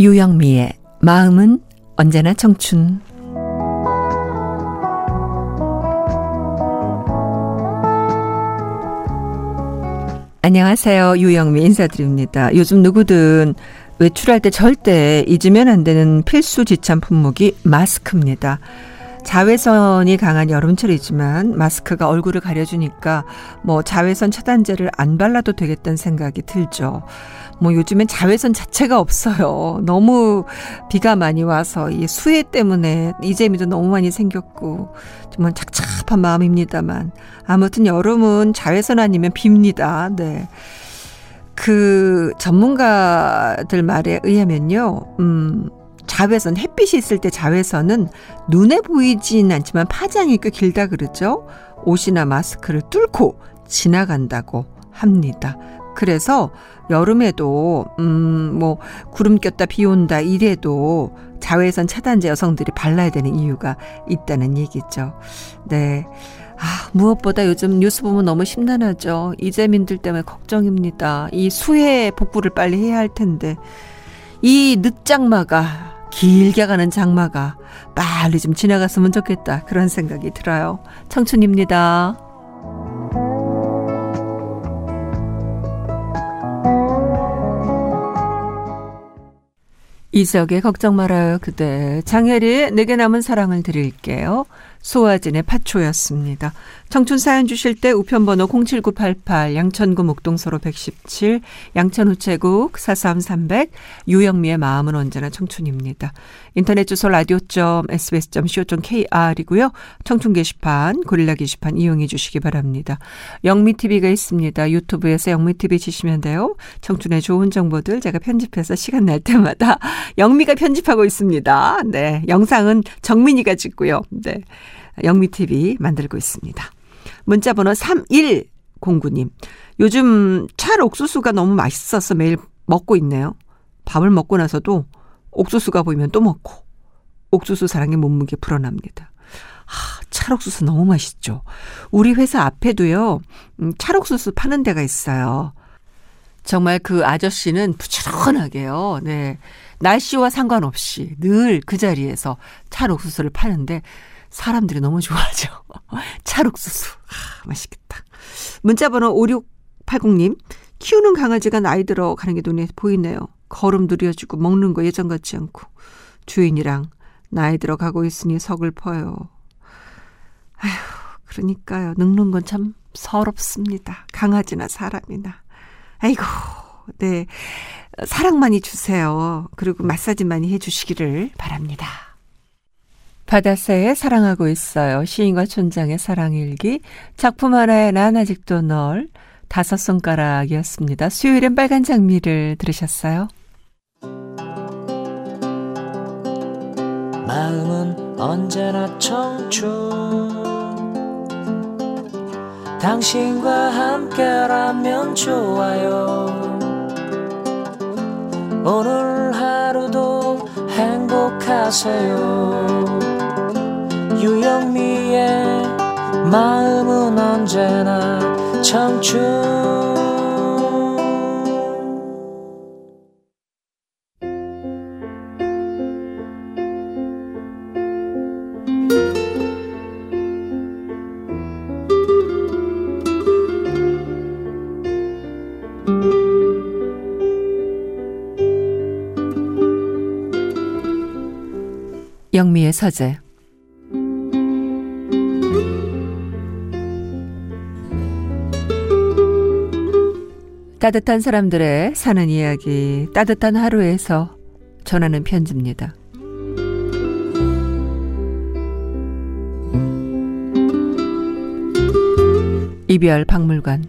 유영미의 마음은 언제나 청춘. 안녕하세요. 유영미 인사드립니다. 요즘 누구든 외출할 때 절대 잊으면 안 되는 필수 지참 품목이 마스크입니다. 자외선이 강한 여름철이지만 마스크가 얼굴을 가려주니까 뭐 자외선 차단제를 안 발라도 되겠다는 생각이 들죠. 뭐 요즘엔 자외선 자체가 없어요. 너무 비가 많이 와서 이 수해 때문에 이재미도 너무 많이 생겼고 정말 착잡한 마음입니다만 아무튼 여름은 자외선 아니면 빕니다. 네. 그 전문가들 말에 의하면요. 음 자외선 햇빛이 있을 때 자외선은 눈에 보이진 않지만 파장이 꽤 길다 그러죠. 옷이나 마스크를 뚫고 지나간다고 합니다. 그래서 여름에도 음뭐 구름 꼈다 비 온다 이래도 자외선 차단제 여성들이 발라야 되는 이유가 있다는 얘기죠. 네. 아, 무엇보다 요즘 뉴스 보면 너무 심란하죠. 이재민들 때문에 걱정입니다. 이 수해 복구를 빨리 해야 할 텐데 이 늦장마가 길게 가는 장마가 빨리 좀 지나갔으면 좋겠다. 그런 생각이 들어요. 청춘입니다. 이석의 걱정 말아요 그대 장혜리의 내게 남은 사랑을 드릴게요. 소아진의 파초였습니다. 청춘 사연 주실 때 우편번호 07988 양천구 목동서로 117 양천 우체국 43300 유영미의 마음은 언제나 청춘입니다. 인터넷 주소 radio.sbs.co.kr이고요. 청춘 게시판 고릴라 게시판 이용해 주시기 바랍니다. 영미TV가 있습니다. 유튜브에서 영미TV 치시면 돼요. 청춘의 좋은 정보들 제가 편집해서 시간 날 때마다 영미가 편집하고 있습니다. 네. 영상은 정민이가 찍고요. 네. 영미TV 만들고 있습니다. 문자 번호 3109님. 요즘 찰 옥수수가 너무 맛있어서 매일 먹고 있네요. 밥을 먹고 나서도 옥수수가 보이면 또 먹고 옥수수 사랑의 몸무게 불어납니다. 아, 찰옥수수 너무 맛있죠. 우리 회사 앞에도요, 음, 찰옥수수 파는 데가 있어요. 정말 그 아저씨는 부지런하게요. 네. 날씨와 상관없이 늘 그 자리에서 찰옥수수를 파는데 사람들이 너무 좋아하죠. 찰옥수수. 아, 맛있겠다. 문자번호 5680님. 키우는 강아지가 나이 들어 가는 게 눈에 보이네요. 걸음 느려지고 먹는 거 예전 같지 않고. 주인이랑 나이 들어 가고 있으니 서글퍼요. 아휴, 그러니까요. 늙는 건 참 서럽습니다. 강아지나 사람이나. 아이고, 네. 사랑 많이 주세요. 그리고 마사지 많이 해주시기를 바랍니다. 바다새에 사랑하고 있어요. 시인과 촌장의 사랑일기. 작품 하나에 난 아직도 널. 다섯 손가락이었습니다. 수요일엔 빨간 장미를 들으셨어요? 마음은 언제나 청춘 당신과 함께라면 좋아요 오늘 하루도 행복하세요. 유영미의 마음은 언제나 청춘 영미의 서재. 따뜻한 사람들의 사는 이야기, 따뜻한 하루에서 전하는 편지입니다. 이별 박물관.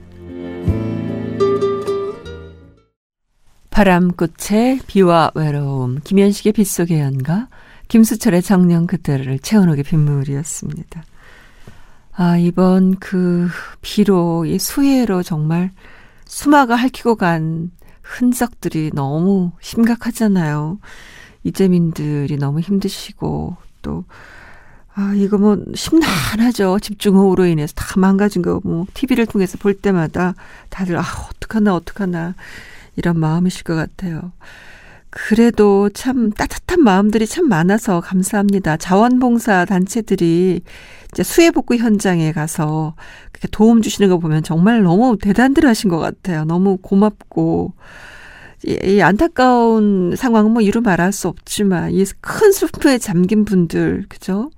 바람꽃의 비와 외로움. 김현식의 빗속의 연가 김수철의 정령 그때를 채워놓기 빗물이었습니다. 아 이번 그 비로 이 수해로 정말 수마가 핥히고 간 흔적들이 너무 심각하잖아요. 이재민들이 너무 힘드시고 또 아, 이거 뭐 심란하죠. 집중호우로 인해서 다 망가진 거 뭐 TV를 통해서 볼 때마다 다들 아, 어떡하나 어떡하나 이런 마음이실 것 같아요. 그래도 참 따뜻한 마음들이 참 많아서 감사합니다. 자원봉사 단체들이 이제 수해복구 현장에 가서 그렇게 도움 주시는 거 보면 정말 너무 대단들 하신 것 같아요. 너무 고맙고. 이, 이 안타까운 상황은 뭐 이루 말할 수 없지만 이큰 슬픔에 잠긴 분들 그죠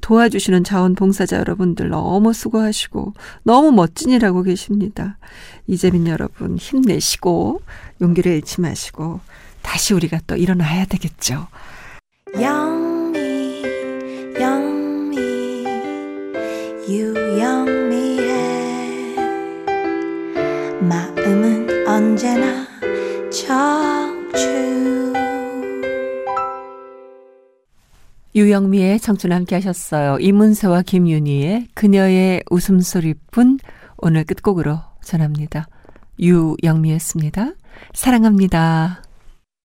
도와주시는 자원봉사자 여러분들 너무 수고하시고 너무 멋진 일하고 계십니다. 이재민 여러분 힘내시고 용기를 잃지 마시고 다시 우리가 또 일어나야 되겠죠. 영미 영미 유영미의 마음은 언제나 청춘 유영미의 청춘 함께 하셨어요. 이문세와 김윤희의 그녀의 웃음소리뿐 오늘 끝곡으로 전합니다. 유영미였습니다. 사랑합니다.